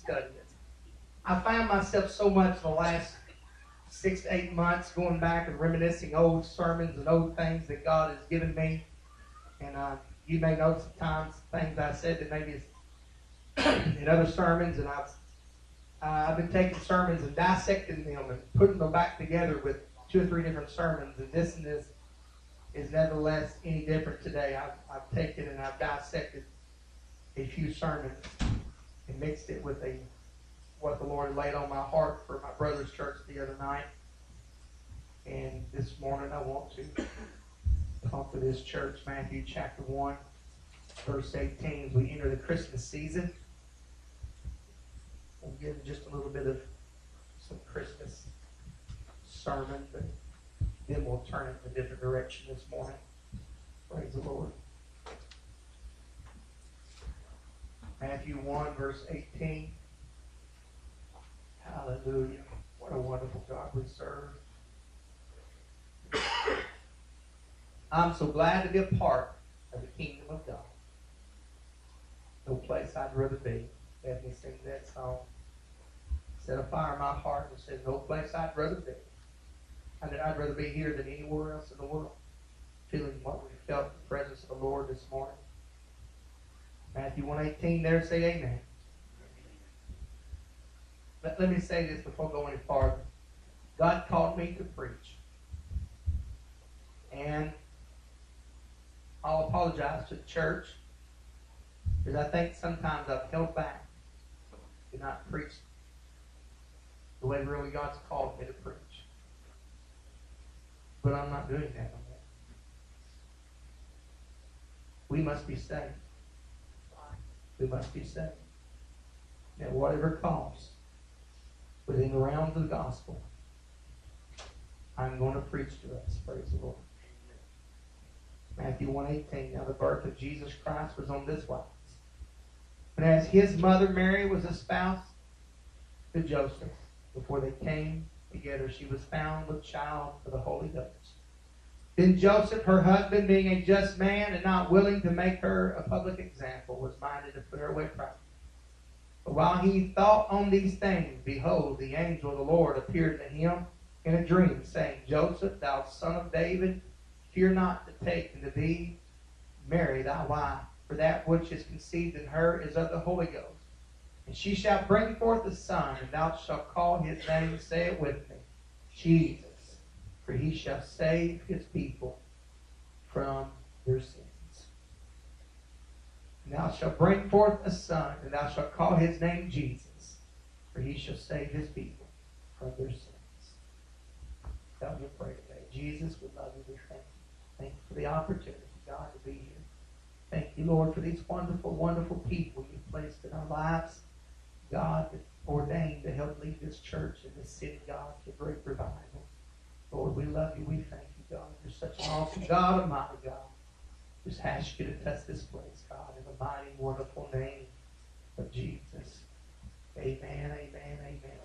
study it. I found myself so much in the last six to eight months going back and reminiscing old sermons and old things that God has given me. And uh, you may know sometimes things I said that maybe in other sermons, and I've uh, I've been taking sermons and dissecting them and putting them back together with two or three different sermons, and this and this is nevertheless any different today. I've, I've taken and I've dissected a few sermons and mixed it with a what the Lord laid on my heart for my brother's church the other night. And this morning I want to come to this church, Matthew chapter 1, verse 18, as we enter the Christmas season. We'll give just a little bit of some Christmas sermon, but then we'll turn it in a different direction this morning. Praise the Lord. Matthew 1, verse 18. Hallelujah. What a wonderful God we serve. I'm so glad to be a part of the kingdom of God. No place I'd rather be. Bethany sings that song. Set a fire in my heart and says, No place I'd rather be. And I'd rather be here than anywhere else in the world. Feeling what we felt in the presence of the Lord this morning. Matthew 118 there, say amen. Let, let me say this before going any farther. God called me to preach. And I'll apologize to the church because I think sometimes I've held back to not preach the way really God's called me to preach. But I'm not doing that. We must be saved. We must be saved. At whatever cost, within the realms of the gospel, I'm going to preach to us. Praise the Lord. Matthew 1.18, Now the birth of Jesus Christ was on this wise. And as his mother Mary was espoused to Joseph, before they came together, she was found with child for the Holy Ghost. Then Joseph, her husband, being a just man and not willing to make her a public example, was minded to put her away privately. But while he thought on these things, behold, the angel of the Lord appeared to him in a dream, saying, Joseph, thou son of David, fear not to take unto thee Mary thy wife, for that which is conceived in her is of the Holy Ghost. And she shall bring forth a son, and thou shalt call his name, say it with me, Jesus, for he shall save his people from their sins. And thou shalt bring forth a son, and thou shalt call his name Jesus, for he shall save his people from their sins. Help me pray today. Jesus, we love you. We thank you. Thank you for the opportunity, God, to be here. Thank you, Lord, for these wonderful, wonderful people you've placed in our lives. God, ordained to help lead this church and this city, God, to great revival. Lord, we love you. We thank you, God. You're such an awesome God, a mighty God. Just ask you to touch this place, God, in the mighty, wonderful name of Jesus. Amen, amen, amen.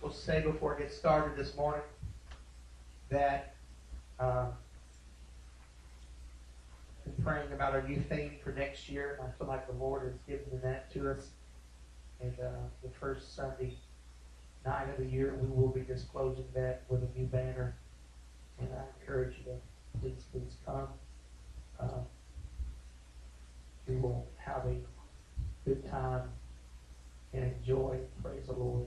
We'll say before I get started this morning that um, been praying about our youth theme for next year, I feel like the Lord has given that to us. And uh, the first Sunday night of the year, we will be disclosing that with a new banner. And I encourage you to please, please come. Uh, we will have a good time and enjoy. Praise the Lord.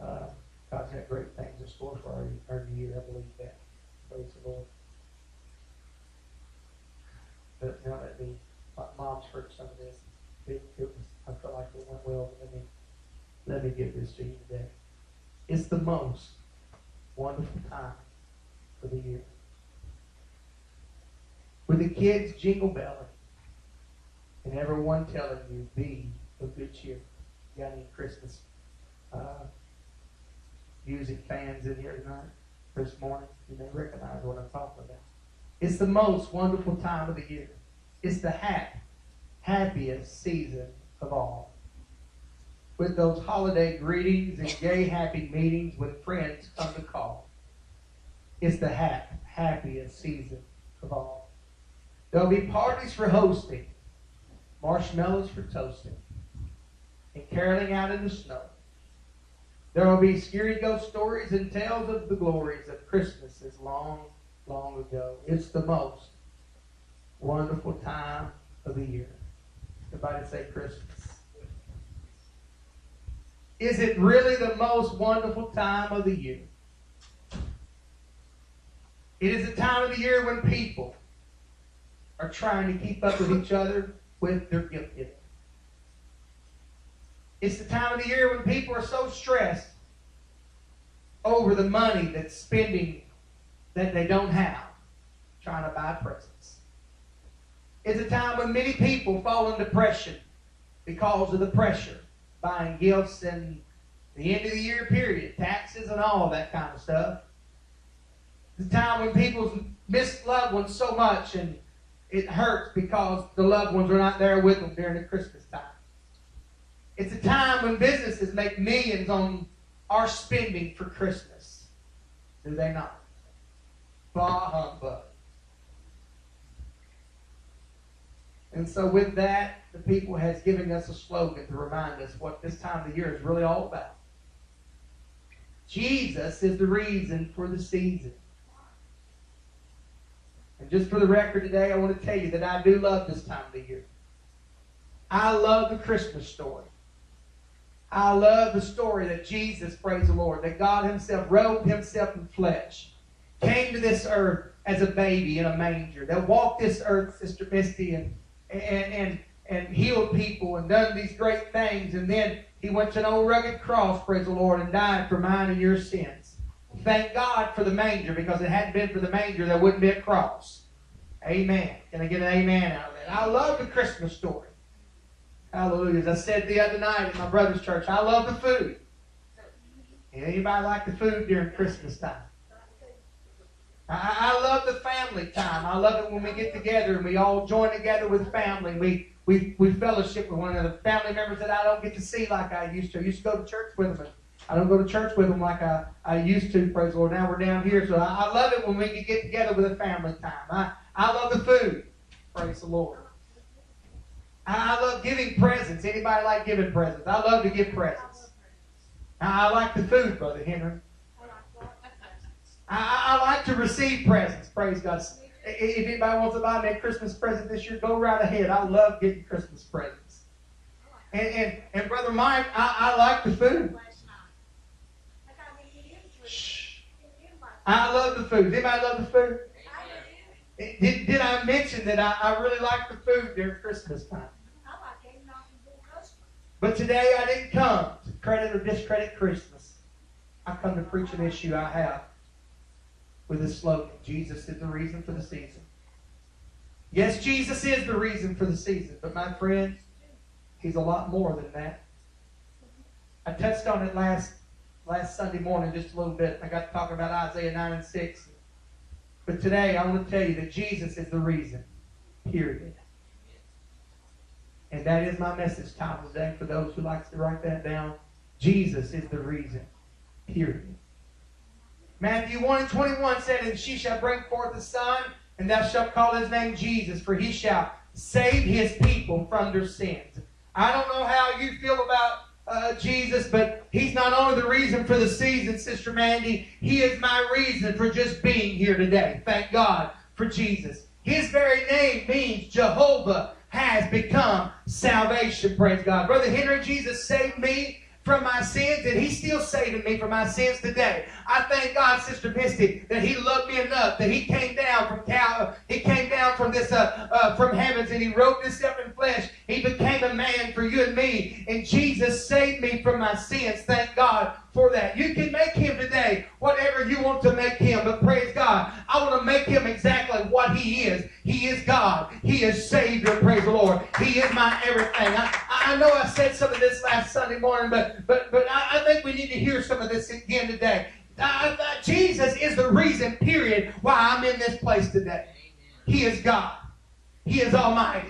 Uh, God's got great things in store for our, our year. I believe that. Praise the Lord. But now that the my mom's heard some of this, it, it was I felt like it went well. Let me let me give this to you today. It's the most wonderful time of the year. With the kids jingle belling and everyone telling you be of good cheer. Got any Christmas uh, music fans in here tonight, this morning? You may recognize what I'm talking about. It's the most wonderful time of the year. It's the happy, happiest season of all. With those holiday greetings and gay, happy meetings when friends come to call. It's the happy, happiest season of all. There'll be parties for hosting, marshmallows for toasting, and caroling out in the snow. There will be scary ghost stories and tales of the glories of Christmases long, long ago. It's the most wonderful time of the year. Everybody say Christmas. Is it really the most wonderful time of the year? It is a time of the year when people are trying to keep up with each other with their gift giving. It's the time of the year when people are so stressed over the money that's spending that they don't have trying to buy presents. It's a time when many people fall in depression because of the pressure, buying gifts and the end of the year period, taxes and all that kind of stuff. It's a time when people miss loved ones so much and it hurts because the loved ones are not there with them during the Christmas time. It's a time when businesses make millions on our spending for Christmas. Do they not? Bah humbug. And so with that, the people has given us a slogan to remind us what this time of the year is really all about. Jesus is the reason for the season. And just for the record today, I want to tell you that I do love this time of the year. I love the Christmas story. I love the story that Jesus, praise the Lord, that God Himself robed Himself in flesh, came to this earth as a baby in a manger, that walked this earth, Sister Misty, and and and and healed people and done these great things, and then He went to an old rugged cross, praise the Lord, and died for mine and your sins. Thank God for the manger, because it hadn't been for the manger, there wouldn't be a cross. Amen. Can I get an amen out of that? I love the Christmas story. Hallelujah. As I said the other night at my brother's church, I love the food. Anybody like the food during Christmas time? I, I love the family time. I love it when we get together and we all join together with family. We, we, we fellowship with one another. Family members that I don't get to see like I used to. I used to go to church with them. I don't go to church with them like I, I used to, praise the Lord. Now we're down here. So I, I love it when we can get together with a family time. I, I love the food. Praise the Lord. I love giving presents. Anybody like giving presents? I love to give presents. I like the food, Brother Henry. I, I like to receive presents. Praise God. If anybody wants to buy me a Christmas present this year, go right ahead. I love getting Christmas presents. And, and, and Brother Mike, I, I like the food. Shh. I love the food. Anybody love the food? Did, did I mention that I, I really like the food during Christmas time? But today I didn't come to credit or discredit Christmas. I come to preach an issue I have with this slogan Jesus is the reason for the season. Yes, Jesus is the reason for the season, but my friends, He's a lot more than that. I touched on it last last Sunday morning just a little bit. I got to talking about Isaiah 9 and 6. But today I want to tell you that Jesus is the reason. Period. And that is my message title today for those who likes to write that down. Jesus is the reason. Period. Matthew 1 and 21 said, And she shall bring forth a son, and thou shalt call his name Jesus, for he shall save his people from their sins. I don't know how you feel about uh, Jesus, but he's not only the reason for the season, Sister Mandy, he is my reason for just being here today. Thank God for Jesus. His very name means Jehovah has become salvation, praise God. Brother Henry, Jesus saved me from my sins, and He's still saving me from my sins today. I thank God, Sister Misty, that He loved me enough that He came down from Cal, He came down from this uh, uh, from heavens, and He robed Himself in flesh. He became a man for you and me, and Jesus saved me from my sins. Thank God for that. You can make Him today whatever you want to make Him, but praise God, I want to make Him exactly what He is. He is God. He is Savior. Praise the Lord. He is my everything. I, I know I said some of this last Sunday morning, but but but I, I think we need to hear some of this again today. Jesus is the reason, period, why I'm in this place today. He is God. He is Almighty.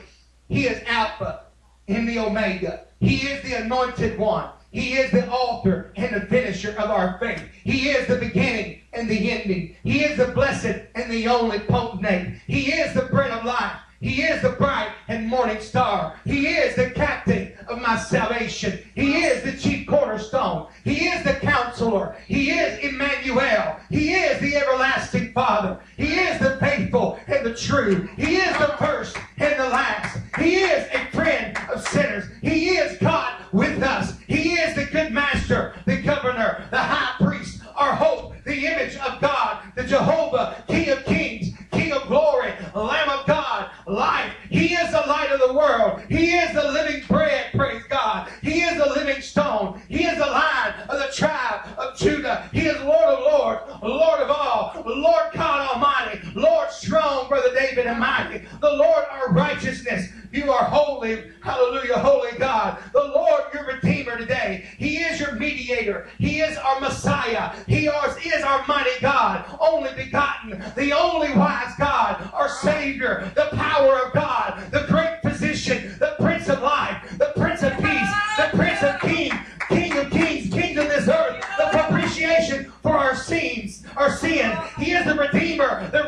He is Alpha and the Omega. He is the anointed one. He is the author and the finisher of our faith. He is the beginning and the ending. He is the blessed and the only potentate. He is the bread of life. He is the bright and morning star. He is the captain of my salvation. He is the chief cornerstone. He is the counselor. He is Emmanuel. He is the everlasting Father. He is the faithful and the true. He is the first and the last. He is a friend of sinners. He is God with us. He is the good master, the governor, the high priest, our hope, the image of God, the Jehovah, King of kings, King of glory, Lamb of God, life. He is the light of the world. He is the living bread, praise God. He is the living stone. He is the lion of the tribe of Judah. He is Lord of lords, Lord of all, Lord God Almighty, Lord strong, Brother David and mighty, the Lord our righteousness. You are holy, hallelujah, holy God. The Lord your Redeemer today. He is your mediator. He is our Messiah. He is our mighty God, only begotten, the only wise God, our Savior, the power of God, the great physician, the Prince of Life, the Prince of Peace, the Prince of Kings, King of Kings, King of this earth, the propitiation for our sins, our sins. He is the Redeemer, the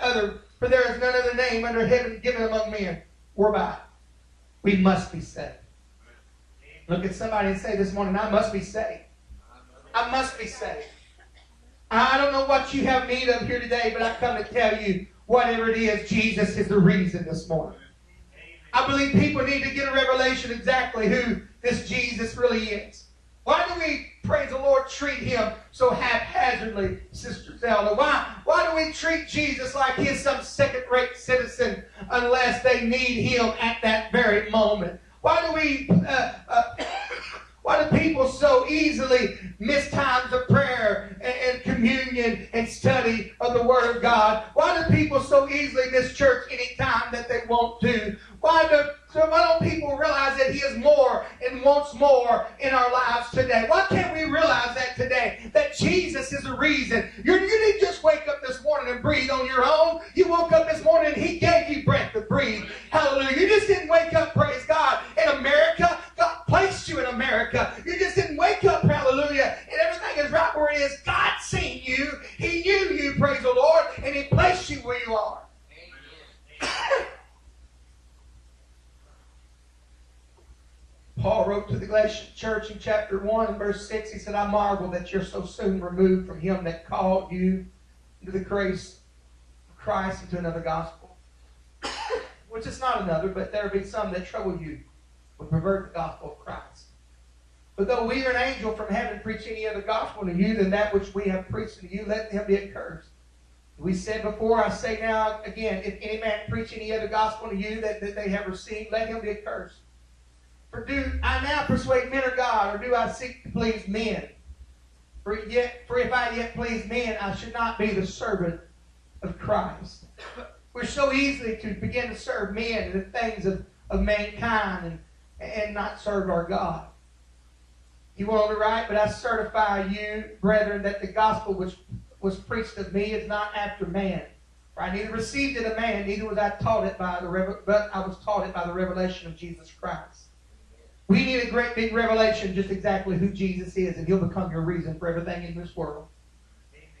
other for there is none other name under heaven given among men whereby we must be saved. Look at somebody and say this morning, I must be saved. I must be saved. I don't know what you have need of here today, but I come to tell you, whatever it is, Jesus is the reason this morning. I believe people need to get a revelation exactly who this Jesus really is. Why do we, praise the Lord, treat him so haphazardly, Sister Zelda? Why, why do we treat Jesus like he's some second-rate citizen unless they need him at that very moment? Why do we, uh, uh, why do people so easily miss times of prayer and, and, communion and study of the Word of God? Why do people so easily miss church any time that they want to? Why do so why don't people realize that He is more and wants more in our lives today? Why can't we realize that today? That Jesus is the reason. You're, you didn't just wake up this morning and breathe on your own. You woke up this morning and He gave you breath to breathe. Hallelujah. You just didn't wake up, praise God, in America. God placed you in America. You just didn't wake up, hallelujah, and everything is right where it is. God seen you. He knew you, praise the Lord, and He placed you where you are. Paul wrote to the Galatian church in chapter 1 and verse 6, he said, I marvel that you're so soon removed from him that called you into the grace of Christ into another gospel. Which is not another, but there be some that trouble you would pervert the gospel of Christ. But though we are an angel from heaven preach any other gospel to you than that which we have preached to you, let him be accursed. We said before, I say now again, if any man preach any other gospel to you that, that they have received, let him be accursed. For do I now persuade men of God, or do I seek to please men? For yet, for if I yet please men, I should not be the servant of Christ. We're so easily to begin to serve men and the things of, of mankind and, and not serve our God. You went on to write, But I certify you, brethren, that the gospel which was preached of me is not after man. For I neither received it of man, neither was I taught it by the but I was taught it by the revelation of Jesus Christ. We need a great big revelation just exactly who Jesus is, and he'll become your reason for everything in this world.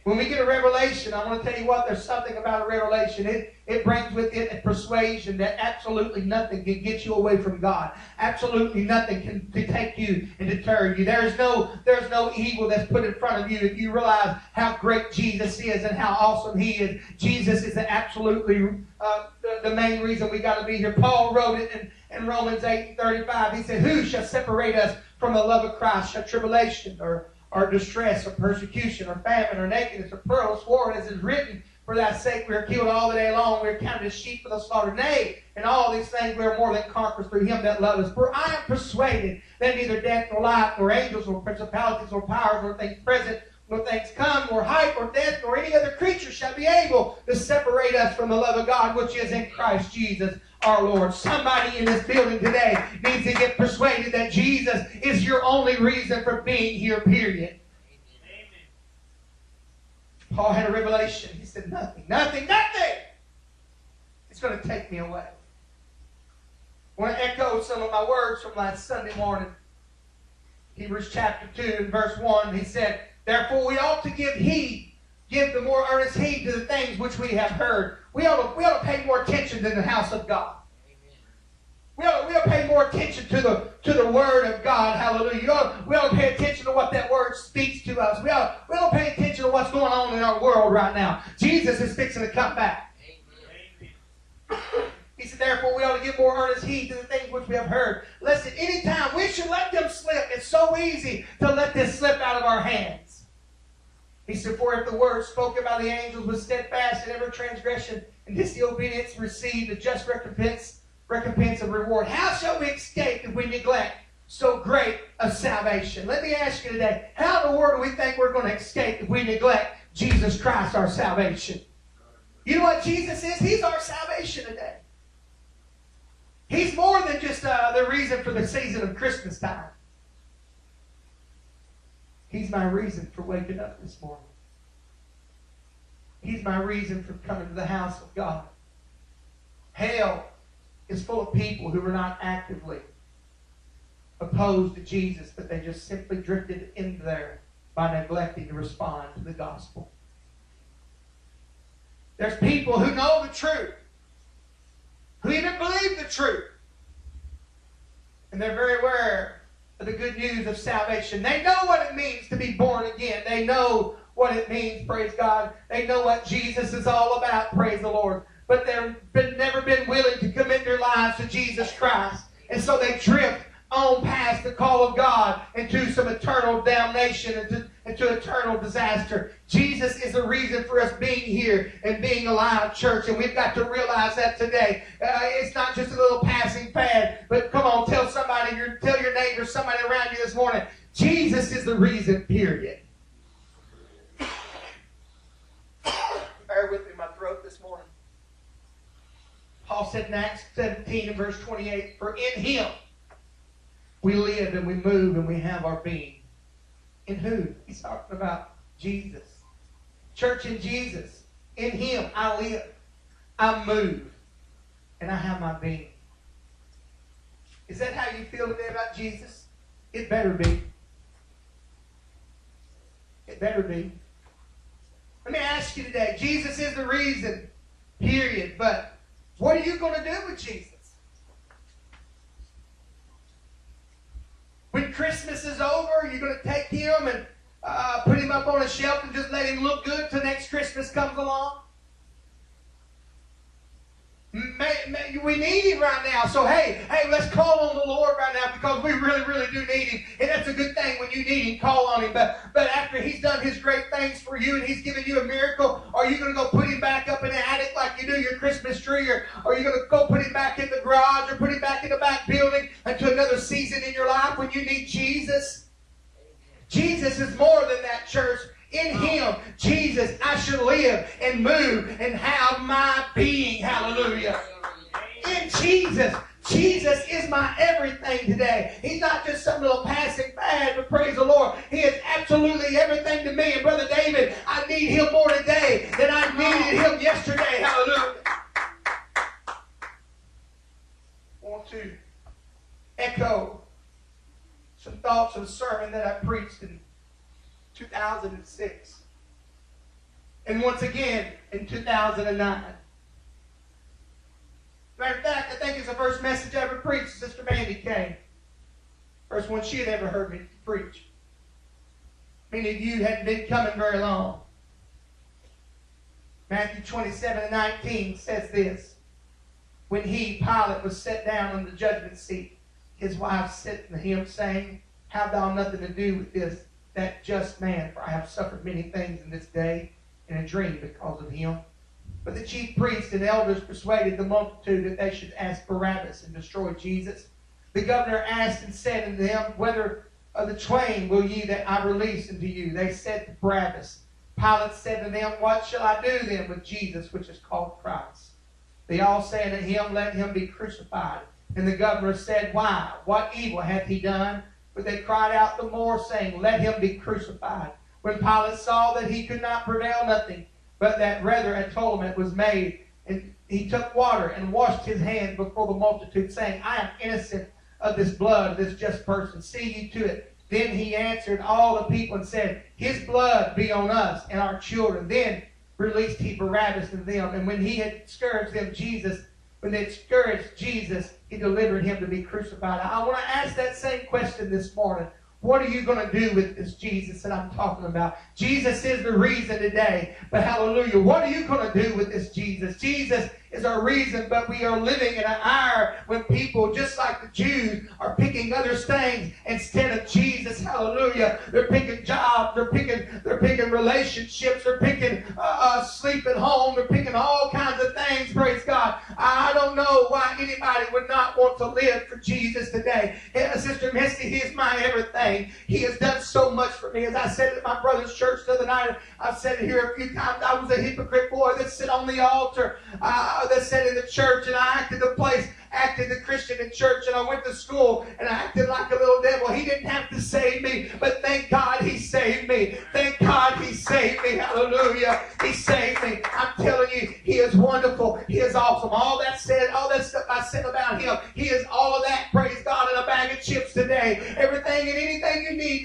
When we get a revelation, I want to tell you what, there's something about a revelation. It, it brings with it a persuasion that absolutely nothing can get you away from God. Absolutely nothing can, take you and deter you. There's no, there's no evil that's put in front of you if you realize how great Jesus is and how awesome He is. Jesus is the absolutely uh, the, the, main reason we got to be here. Paul wrote it in, in Romans 8 35. He said, Who shall separate us from the love of Christ? Shall tribulation or or distress, or persecution, or famine, or nakedness, or peril, sword, as is written, For thy sake we are killed all the day long, we are counted as sheep for the slaughter. Nay, in all these things we are more than conquerors through him that loved us. For I am persuaded that neither death nor life, nor angels, nor principalities, nor powers, nor things present, nor things come, nor height, nor depth, nor any other creature shall be able to separate us from the love of God which is in Christ Jesus our Lord. Somebody in this building today needs to get persuaded that Jesus is your only reason for being here, period. Amen. Paul had a revelation. He said, Nothing, nothing, nothing. It's going to take me away. I want to echo some of my words from last Sunday morning. Hebrews chapter 2 and verse 1. He said, Therefore we ought to give heed, give the more earnest heed to the things which we have heard we ought to, we ought to pay more attention to the house of God. We ought, we ought to pay more attention to the to the word of God. Hallelujah. We ought, we ought to pay attention to what that word speaks to us. We ought, we ought to pay attention to what's going on in our world right now. Jesus is fixing to come back. Amen. He said, therefore, we ought to give more earnest heed to the things which we have heard. Listen, anytime we should let them slip. It's so easy to let this slip out of our hands. He said, For if the word spoken by the angels was steadfast in every transgression and disobedience received a just recompense, recompense of reward, how shall we escape if we neglect so great a salvation? Let me ask you today, how in the world do we think we're going to escape if we neglect Jesus Christ, our salvation? You know what Jesus is? He's our salvation today. He's more than just uh, the reason for the season of Christmas time. He's my reason for waking up this morning. He's my reason for coming to the house of God. Hell is full of people who are not actively opposed to Jesus, but they just simply drifted in there by neglecting to respond to the gospel. There's people who know the truth, who even believe the truth, and they're very aware the good news of salvation. They know what it means to be born again. They know what it means, praise God. They know what Jesus is all about, praise the Lord. But they've never been willing to commit their lives to Jesus Christ. And so they drift on past the call of God into some eternal damnation, into, into eternal disaster. Jesus is the reason for us being here and being alive, church, and we've got to realize that today. Uh, it's not just a little passing fad, but come on, tell somebody, your, tell your neighbor, somebody around you this morning, Jesus is the reason, period. Bear with me, my throat this morning. Paul said in Acts 17 and verse 28, For in him we live and we move and we have our being. In who? He's talking about Jesus. Church in Jesus. In Him I live. I move. And I have my being. Is that how you feel today about Jesus? It better be. It better be. Let me ask you today Jesus is the reason, period. But what are you going to do with Jesus? When Christmas is over, you're going to take him and uh, put him up on a shelf and just let him look good till next Christmas comes along? May, may, we need him right now. So hey, hey, let's call on the Lord right now because we really, really do need him. And that's a good thing when you need him, call on him. But but after he's done his great things for you and he's given you a miracle, are you going to go put him back up in the attic like you do your Christmas tree, or are you going to go put him back in the garage or put him back in the back building until another season in your life when you need Jesus? Jesus is more than that, church. In Him, Jesus, I shall live and move and have my being. Hallelujah. In Jesus, Jesus is my everything today. He's not just some little passing fad, but praise the Lord. He is absolutely everything to me. And Brother David, I need him more today than I needed him yesterday. Hallelujah. I want to echo some thoughts of a sermon that I preached in 2006. And once again in 2009. Matter of fact, I think it's the first message I ever preached. Sister Mandy came. First one she had ever heard me preach. Many of you hadn't been coming very long. Matthew 27 and 19 says this. When he, Pilate, was set down on the judgment seat, his wife said to him, saying, Have thou nothing to do with this, that just man, for I have suffered many things in this day in a dream because of him. But the chief priests and elders persuaded the multitude that they should ask Barabbas and destroy Jesus. The governor asked and said unto them, Whether of the twain will ye that I release unto you? They said to Barabbas. Pilate said to them, What shall I do then with Jesus, which is called Christ? They all said to him, Let him be crucified. And the governor said, Why? What evil hath he done? But they cried out the more, saying, Let him be crucified. When Pilate saw that he could not prevail nothing, but that rather atonement was made. And he took water and washed his hands before the multitude, saying, I am innocent of this blood of this just person. See you to it. Then he answered all the people and said, His blood be on us and our children. Then released he Barabbas to them. And when he had scourged them, Jesus, when they had scourged Jesus, he delivered him to be crucified. I want to ask that same question this morning. What are you going to do with this Jesus that I'm talking about? Jesus is the reason today. But hallelujah, what are you going to do with this Jesus? Jesus is our reason, but we are living in an hour when people, just like the Jews, are picking other things instead of Jesus. Hallelujah. They're picking jobs, they're picking, they're picking relationships, they're picking uh, uh, sleep at home, they're picking all kinds of things. Praise God. I don't know why anybody would not want to live for Jesus today. Sister Misty, He is my everything. He has done so much for me. As I said at my brother's church the other night, I've said it here a few times. I was a hypocrite boy that sit on the altar. Uh, that sat in the church and I acted the place, acted the Christian in church and I went to school and I acted like a little devil. He didn't have to save me, but thank God he saved me. Thank God he saved me. Hallelujah. He saved me. I'm telling you, he is wonderful. He is awesome. All that said, all that stuff I said about him, he is all of that. Praise God in a bag of chips today. Everything and anything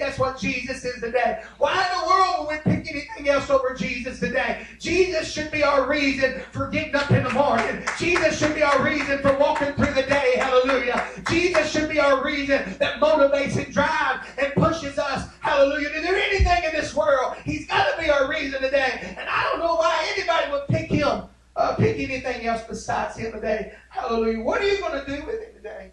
that's what Jesus is today. Why in the world would we pick anything else over Jesus today? Jesus should be our reason for getting up in the morning. Jesus should be our reason for walking through the day. Hallelujah. Jesus should be our reason that motivates and drives and pushes us. Hallelujah. To do anything in this world. He's got to be our reason today. And I don't know why anybody would pick him, uh, pick anything else besides him today. Hallelujah. What are you going to do with him today?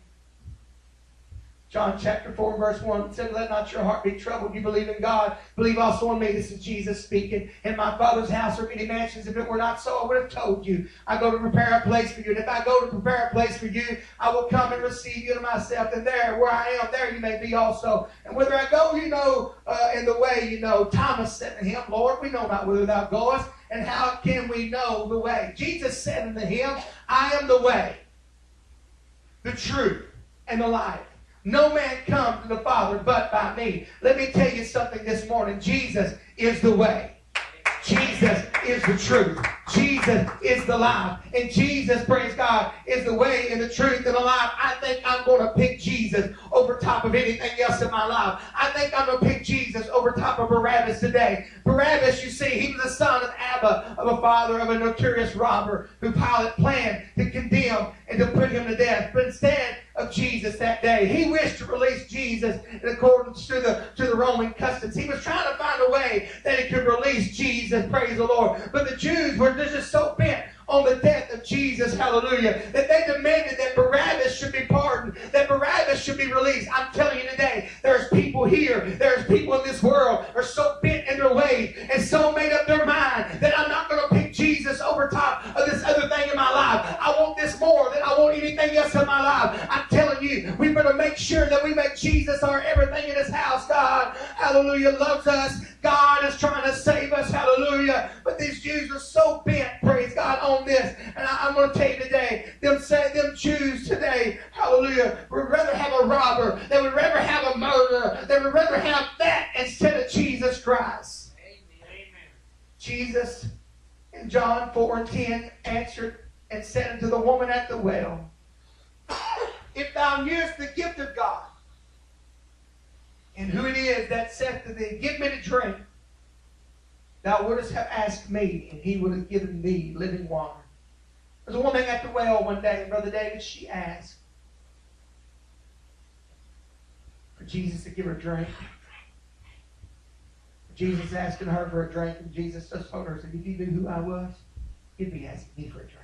John chapter 4, verse 1 said, Let not your heart be troubled. You believe in God. Believe also in me. This is Jesus speaking. In my Father's house are many mansions. If it were not so, I would have told you. I go to prepare a place for you. And if I go to prepare a place for you, I will come and receive you to myself. And there, where I am, there you may be also. And whither I go, you know, uh, in the way, you know. Thomas said to him, Lord, we know not whither thou goest. And how can we know the way? Jesus said unto him, I am the way, the truth, and the life. No man comes to the Father but by me. Let me tell you something this morning. Jesus is the way. Jesus is the truth. Jesus is the life. And Jesus, praise God, is the way and the truth and the life. I think I'm going to pick Jesus over top of anything else in my life. I think I'm going to pick Jesus over top of Barabbas today. Barabbas, you see, he was the son of Abba, of a father of a notorious robber who Pilate planned to condemn and to put him to death. But instead, of Jesus that day. He wished to release Jesus in accordance to the, to the Roman customs. He was trying to find a way that he could release Jesus, praise the Lord. But the Jews were just so bent on the death of Jesus, hallelujah, that they demanded that Barabbas should be pardoned, that Barabbas should be released. I'm telling you today, there's people here, there's people in this world are so bent in their ways and so made up their mind that I'm not going to pick Jesus over top of this other thing in my life. I want this more than I want anything else in my life. I'm telling you, we better make sure that we make Jesus our everything in this house. God, hallelujah, loves us. God is trying to save us. Hallelujah. But these Jews are so bent, praise God, on on this. And I, am going to tell you today, them say them Jews today, hallelujah, would rather have a robber. They would rather have a murderer. They would rather have that instead of Jesus Christ. Amen. Jesus in John 4 and 10 answered and said unto the woman at the well, If thou knewest the gift of God, and who it is that saith to thee, Give me to drink, thou wouldst have asked me, and he would have given thee living water. There's a woman at the well one day, and Brother David, she asked for Jesus to give her drink. Jesus asking her for a drink, and Jesus just told her, said, if you knew who I was, you'd be asking me for a drink.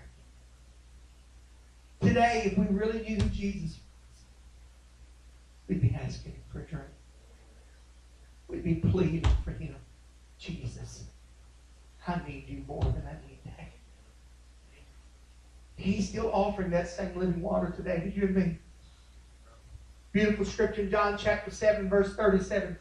Today, if we really knew who Jesus was, we'd be asking him for a drink. We'd be pleading for him. Jesus, I need you more than I need that. He's still offering that same living water today to you and me. Beautiful scripture John chapter 7, verse 37.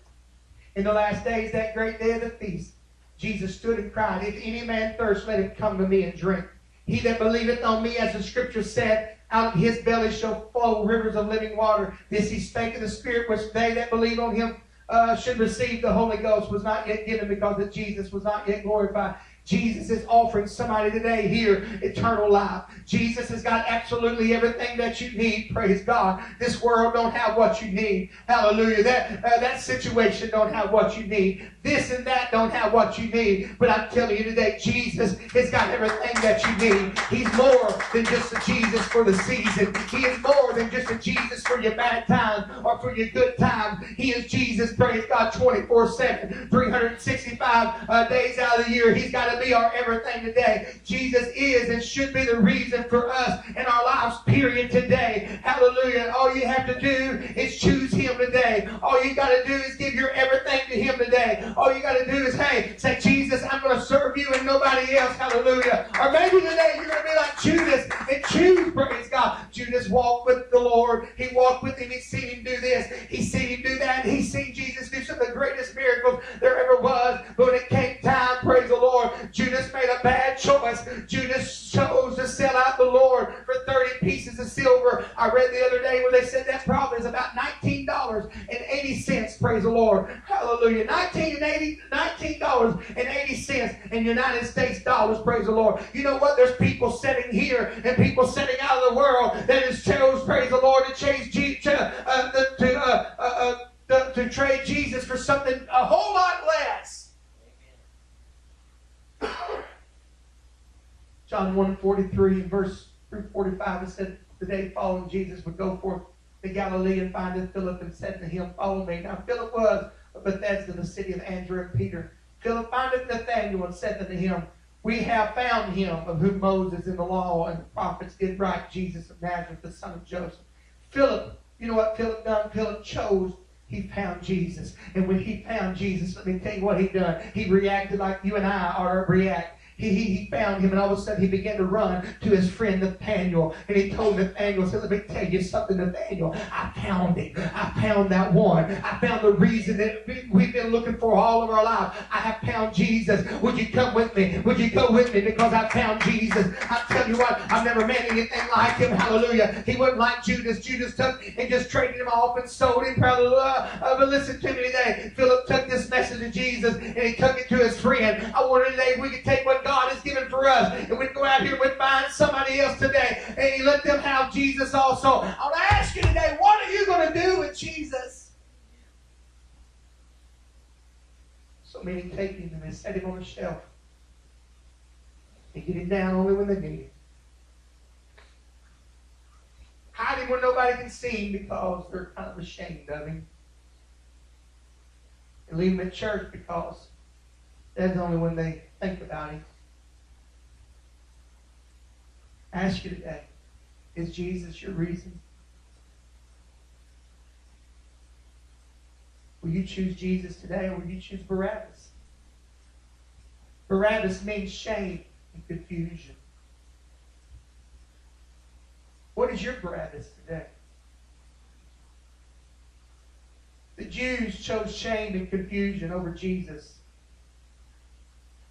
In the last days, that great day of the feast, Jesus stood and cried, If any man thirst, let him come to me and drink. He that believeth on me, as the scripture said, out of his belly shall flow rivers of living water. This he spake of the Spirit, which they that believe on him uh, should receive the Holy Ghost was not yet given because that Jesus was not yet glorified. Jesus is offering somebody today here eternal life. Jesus has got absolutely everything that you need. Praise God. This world don't have what you need. Hallelujah. That uh, that situation don't have what you need. This and that don't have what you need. But I'm telling you today, Jesus has got everything that you need. He's more than just a Jesus for the season. He is more than just a Jesus for your bad time or for your good time. He is Jesus, praise God, 24-7, 365 uh, days out of the year. He's got be our everything today. Jesus is and should be the reason for us in our lives, period, today. Hallelujah. All you have to do is choose Him today. All you got to do is give your everything to Him today. All you got to do is, hey, say, Jesus, I'm going to serve you and nobody else. Hallelujah. Or maybe today you're going to be like Judas and choose, praise God. Judas walked with the Lord. He walked with Him. He seen Him do this. He seen Him do that. He seen Jesus do some of the greatest miracles there ever was. But when it came time, praise the Lord, Judas made a bad choice. Judas chose to sell out the Lord for 30 pieces of silver. I read the other day where they said that probably is about $19.80. Praise the Lord. Hallelujah. 19 $19.80 in United States dollars. Praise the Lord. You know what? There's people sitting here and people sitting out of the world that has chose, praise the Lord, to change to, uh, to, uh, uh, uh, to trade Jesus for something a whole lot less. John 1 43 verse 45 it said, The day following Jesus would go forth to Galilee and findeth Philip and said to him, Follow me. Now Philip was of Bethsaida, the city of Andrew and Peter. Philip findeth Nathanael and said unto him, We have found him of whom Moses in the law and the prophets did write, Jesus of Nazareth, the son of Joseph. Philip, you know what Philip done? Philip chose he found Jesus. And when he found Jesus, let me tell you what he done. He reacted like you and I are react. He, he, he found him, and all of a sudden he began to run to his friend Nathaniel. And he told Nathaniel, said, Let me tell you something, Nathaniel. I found it. I found that one. I found the reason that we've been looking for all of our life. I have found Jesus. Would you come with me? Would you go with me? Because I found Jesus. I tell you what, I've never met anything like him. Hallelujah. He wasn't like Judas. Judas took and just traded him off and sold him. Hallelujah. But listen to me today. Philip took this message of Jesus and he took it to his friend. I wonder today if we could take what God has given for us. And we'd go out here and we'd find somebody else today and he let them have Jesus also. I want to ask you today, what are you going to do with Jesus? So many take him and set him on a shelf. They get him down only when they need him. Hide him where nobody can see him because they're kind of ashamed of him. And leave him at church because that's only when they think about him. Ask you today is Jesus your reason? Will you choose Jesus today or will you choose Barabbas? Barabbas means shame and confusion. What is your Barabbas today? The Jews chose shame and confusion over Jesus.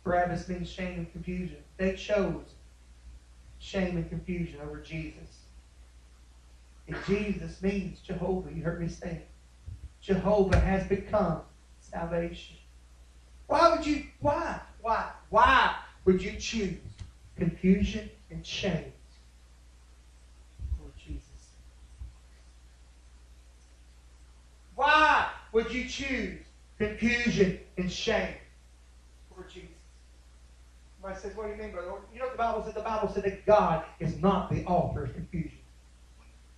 Barabbas means shame and confusion. They chose shame and confusion over Jesus. And Jesus means Jehovah. You heard me say it. Jehovah has become salvation. Why would you, why, why, why would you choose confusion and shame over Jesus? Why would you choose confusion and shame? Somebody says, What do you mean, brother? You know the Bible said? The Bible said that God is not the author of confusion.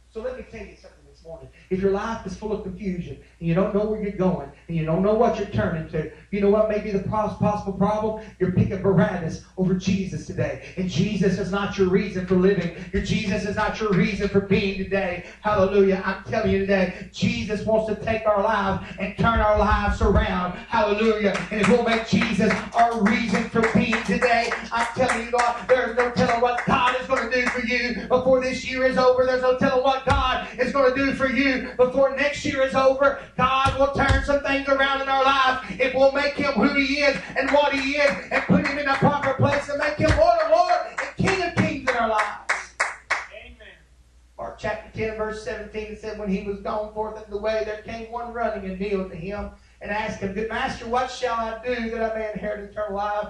So let me tell you something morning. If your life is full of confusion and you don't know where you're going and you don't know what you're turning to, you know what may be the possible problem? You're picking Barabbas over Jesus today. And Jesus is not your reason for living. Your Jesus is not your reason for being today. Hallelujah. I'm telling you today, Jesus wants to take our lives and turn our lives around. Hallelujah. And it will make Jesus our reason for being today. I'm telling you, God, there's no telling what God going to do for you before this year is over. There's no telling what God is going to do for you before next year is over. God will turn some things around in our lives. It will make him who he is and what he is and put him in a proper place and make him Lord of Lord and King of Kings in our lives. Amen. Mark chapter 10, verse 17, it said, When he was gone forth in the way, there came one running and kneeled to him and asked him, Good master, what shall I do that I may inherit eternal life?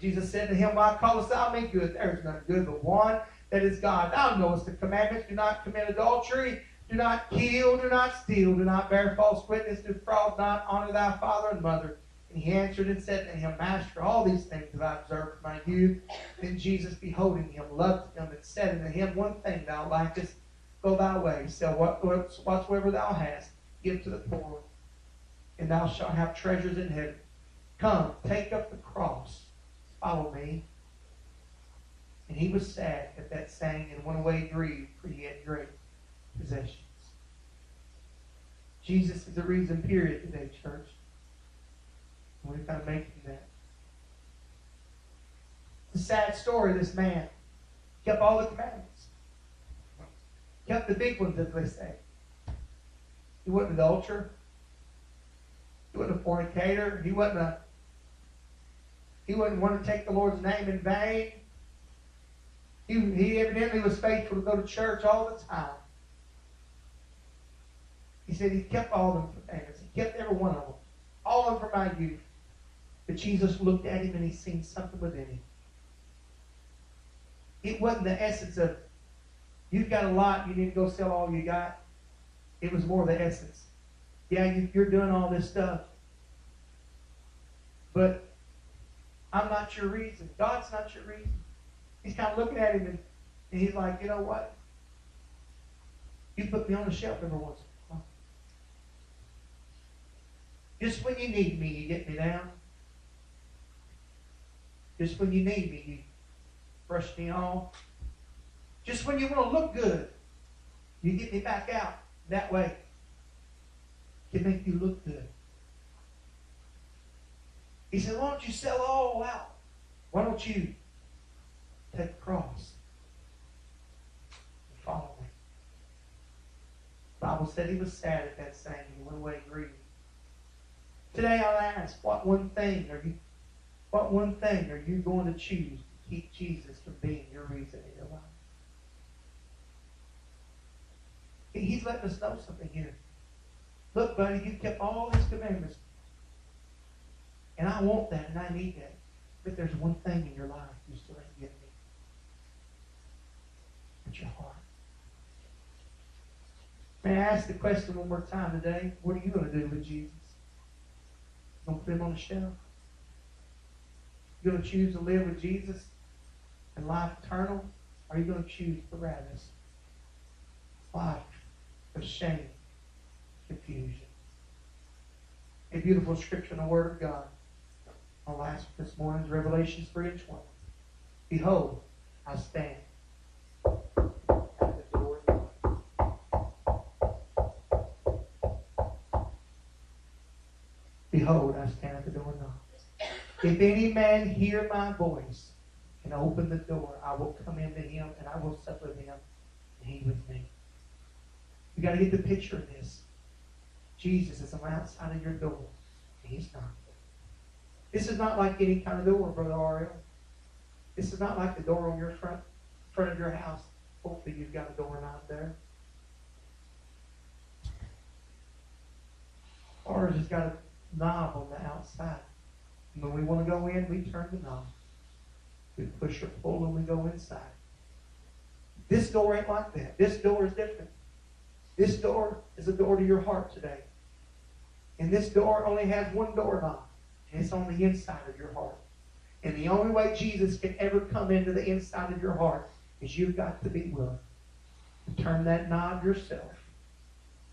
Jesus said to him, Why callest thou me good? There is none good but one, that is God. Thou knowest the commandments do not commit adultery, do not kill, do not steal, do not bear false witness, defraud not, honor thy father and mother. And he answered and said to him, Master, all these things have I observed from my youth. Then Jesus, beholding him, loved him, and said unto him, One thing thou lackest, go thy way, sell what, whatsoever thou hast, give to the poor, and thou shalt have treasures in heaven. Come, take up the cross, follow me. And he was sad at that saying and went away grieved, for he had great possessions. Jesus is the reason, period, today, church. To make him that. It's a sad story, this man. Kept all the commandments. Kept the big ones, as they say. He wasn't an adulterer. He wasn't a fornicator. He wasn't a he wouldn't want to take the Lord's name in vain. He, he evidently was faithful to go to church all the time. He said he kept all them commandments. He kept every one of them. All of them from my youth. But Jesus looked at him and he seen something within him. It wasn't the essence of, you've got a lot, you need to go sell all you got. It was more the essence. Yeah, you, you're doing all this stuff. But I'm not your reason. God's not your reason. He's kind of looking at him and, and he's like, you know what? You put me on the shelf every once in a while. Just when you need me, you get me down. Just when you need me, you brush me off. Just when you want to look good, you get me back out. That way, can make you look good. He said, Why don't you sell all out? Why don't you take the cross and follow me? The Bible said he was sad at that saying he went away grieving. Today I'll ask, what one thing are you what one thing are you going to choose to keep Jesus from being your reason in your life? He's letting us know something here. Look, buddy, you kept all his commandments and I want that and I need that. But there's one thing in your life you still ain't getting me. It's your heart. May I ask the question one more time today? What are you going to do with Jesus? Going to put him on the shelf? You going to choose to live with Jesus and life eternal? Or are you going to choose Barabbas? Life of shame, confusion. A beautiful scripture in the Word of God. Our last this morning is Revelation 3 and 20. Behold, I stand at the door Behold, I stand at the door and knock. If any man hear my voice and open the door, I will come into him and I will sup with him and he with me. You got to get the picture of this. Jesus is on the outside of your door. And he's not. This is not like any kind of door, Brother Ariel. This is not like the door on your front front of your house. Hopefully you've got a doorknob there. Ours has got a knob on the outside. And when we want to go in, we turn the knob. We push or pull and we go inside. This door ain't like that. This door is different. This door is a door to your heart today. And this door only has one doorknob, and it's on the inside of your heart. And the only way Jesus can ever come into the inside of your heart is you've got to be willing to turn that knob yourself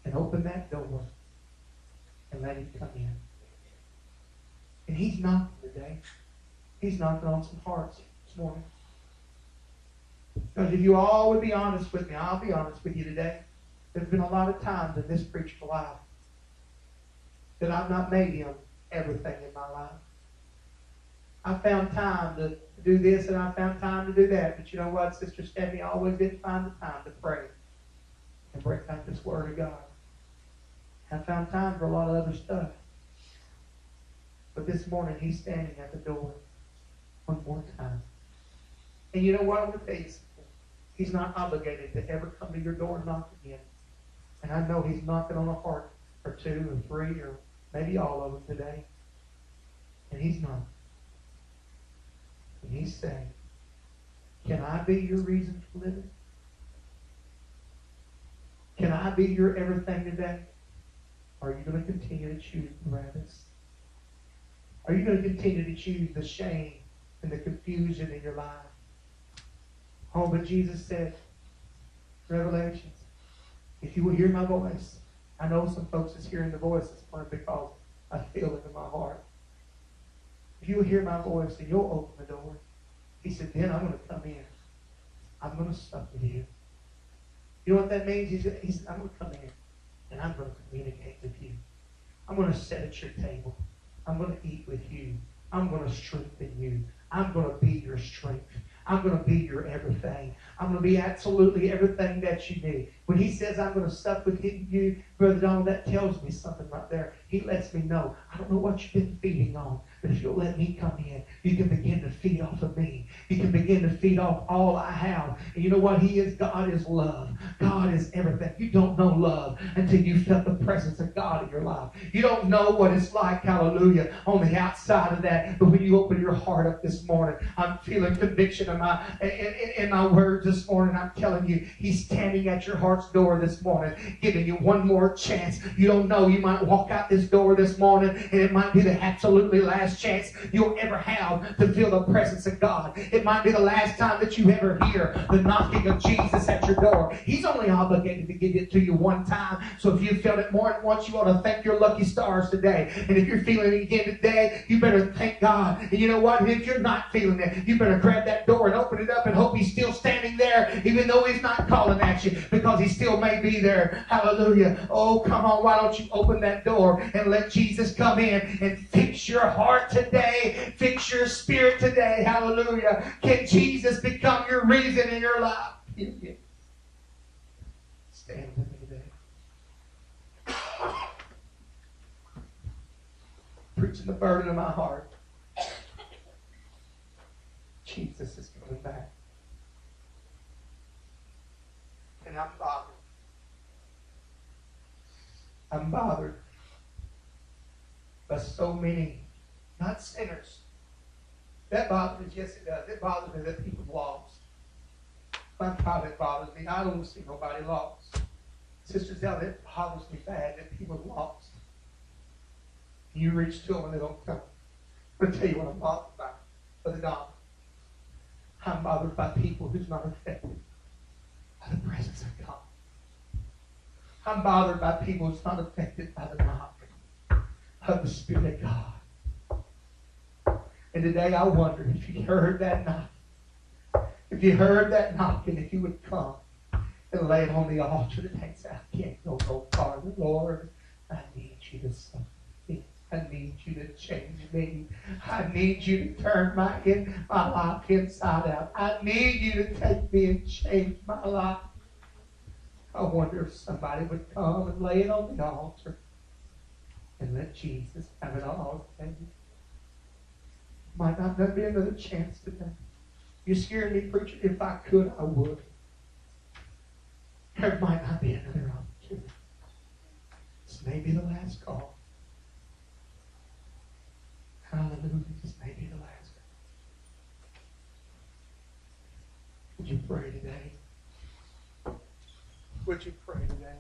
and open that door and let him come in. And he's knocking today. He's knocking on some hearts this morning. Because if you all would be honest with me, I'll be honest with you today. There's been a lot of times in this preacher's life that I've not made him everything in my life. I found time to do this and I found time to do that. But you know what? Sister Stephanie always didn't find the time to pray and break out this Word of God. I found time for a lot of other stuff. But this morning, he's standing at the door one more time. And you know what? I'm going to tell. He's not obligated to ever come to your door and knock again. And I know he's knocking on a heart or two or three or maybe all of them today. And he's not. And he's saying, Can I be your reason for living? Can I be your everything today? Are you going to continue to choose Barabbas? Are you going to continue to choose the shame and the confusion in your life? Oh, but Jesus said, Revelations, if you will hear my voice, I know some folks is hearing the voice this morning because I feel it in my heart. If you hear my voice and you'll open the door, he said, then I'm going to come in. I'm going to sup with you. You know what that means? He said, he said I'm going to come in and I'm going to communicate with you. I'm going to sit at your table. I'm going to eat with you. I'm going to strengthen you. I'm going to be your strength. I'm going to be your everything. I'm going to be absolutely everything that you need. When he says I'm going to sup with you, Brother Donald, that tells me something right there. He lets me know. I don't know what you've been feeding on, but if you'll let me come in, you can begin to feed off of me. You can begin to feed off all I have. And you know what He is? God is love. God is everything. You don't know love until you felt the presence of God in your life. You don't know what it's like, hallelujah, on the outside of that. But when you open your heart up this morning, I'm feeling conviction in my in, in, in my words this morning. I'm telling you, He's standing at your heart's door this morning, giving you one more chance. You don't know. You might walk out this door this morning, and it might be the absolutely last chance you'll ever have to feel the presence of God. It might be the last time that you ever hear the knocking of Jesus at your door. He's only obligated to give it to you one time. So if you felt it more than once, you ought to thank your lucky stars today. And if you're feeling it again today, you better thank God. And you know what? If you're not feeling it, you better grab that door and open it up and hope He's still standing there, even though He's not calling at you, because He still may be there. Hallelujah. Oh, come on. Why don't you open that door and let Jesus come in and fix your heart today, fix your spirit today. Hallelujah. Can Jesus become your reason in your life? Stand with me today. Preaching the burden of my heart. Jesus is coming back. And I'm bothered. I'm bothered by so many, not sinners. That bothers me, yes it does. It bothers me that people lost. My God, it bothers me. I don't see nobody lost. Sister Zell, it bothers me bad that people lost. You reach to them and they don't come. I'm tell you what I'm bothered by, Brother Don. I'm bothered by people who's not affected by the presence of God. I'm bothered by people who's not affected by the knock of the Spirit of God. And today I wonder if you heard that knock. If you heard that knock and if you would come and lay it on the altar today and say, I can't go no farther, Lord. I need you to suffer. I need you to change me. I need you to turn my, in, my life inside out. I need you to take me and change my life. I wonder if somebody would come and lay it on the altar and let Jesus have it all. Might not be another chance today. You're scaring me, preacher. If I could, I would. There might not be another opportunity. This may be the last call. Hallelujah. This may be the last call. Would you pray today? Would you pray today?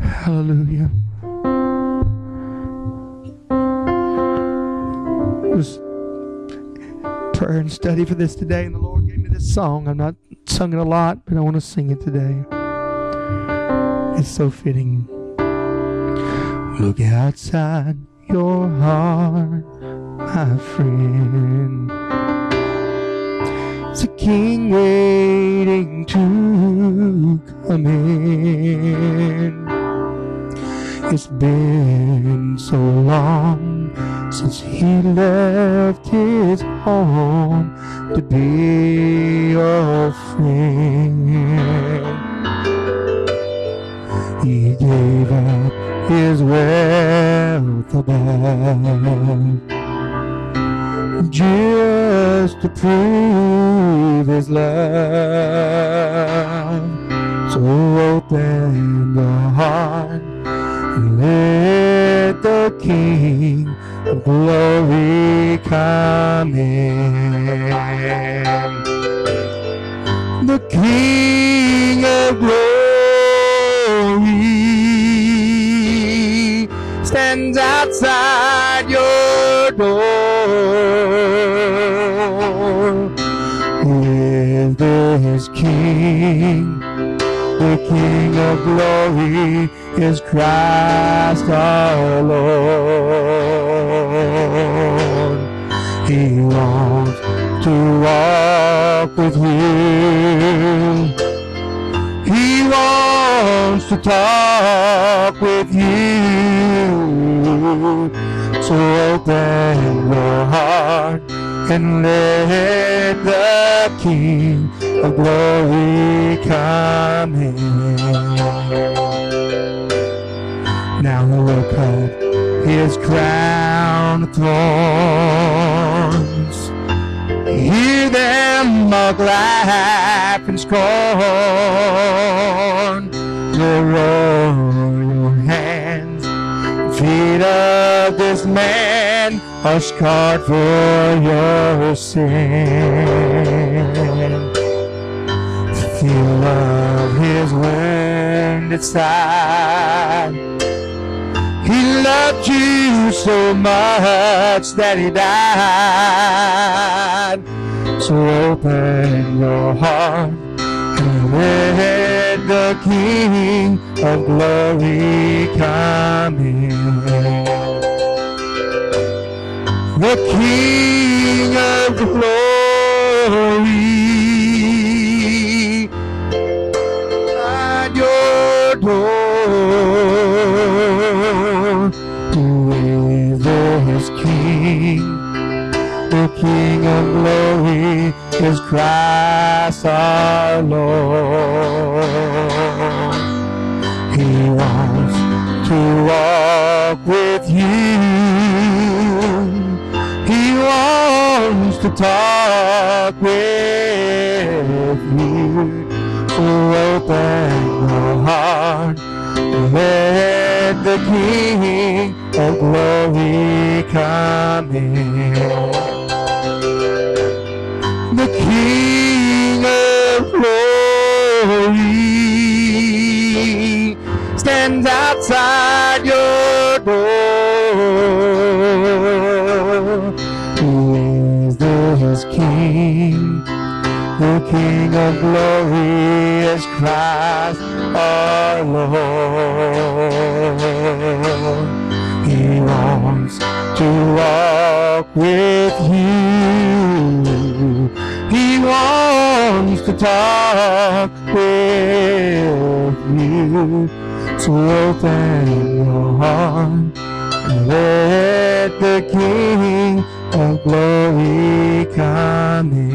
Hallelujah. Was prayer and study for this today, and the Lord gave me this song. I'm not sung it a lot, but I want to sing it today. It's so fitting. Look outside your heart, my friend. It's a king waiting to come in. It's been so long since he left his home to be your friend. He gave up his wealth above just to prove his love. So open the heart and let the King glory coming. The King of glory stands outside your door. Is this King? The King of glory is Christ our Lord. He wants to walk with you. He wants to talk with you. So open your heart and let the King of glory come in. Now look up his crown thorns. Hear them mock, laugh, and scorn. The royal hands, feet of this man are scarred for your sin. Feel of his wounded side. He loved you so much that he died. So open your heart and let the King of glory come in. The King of glory at your door. King? The King of glory is Christ our Lord. Talk with you. Open your heart. Let the King of glory come in. The King of glory stands outside your glory is Christ our Lord. He wants to walk with you. He wants to talk with you. So open your heart and let the King of glory come in.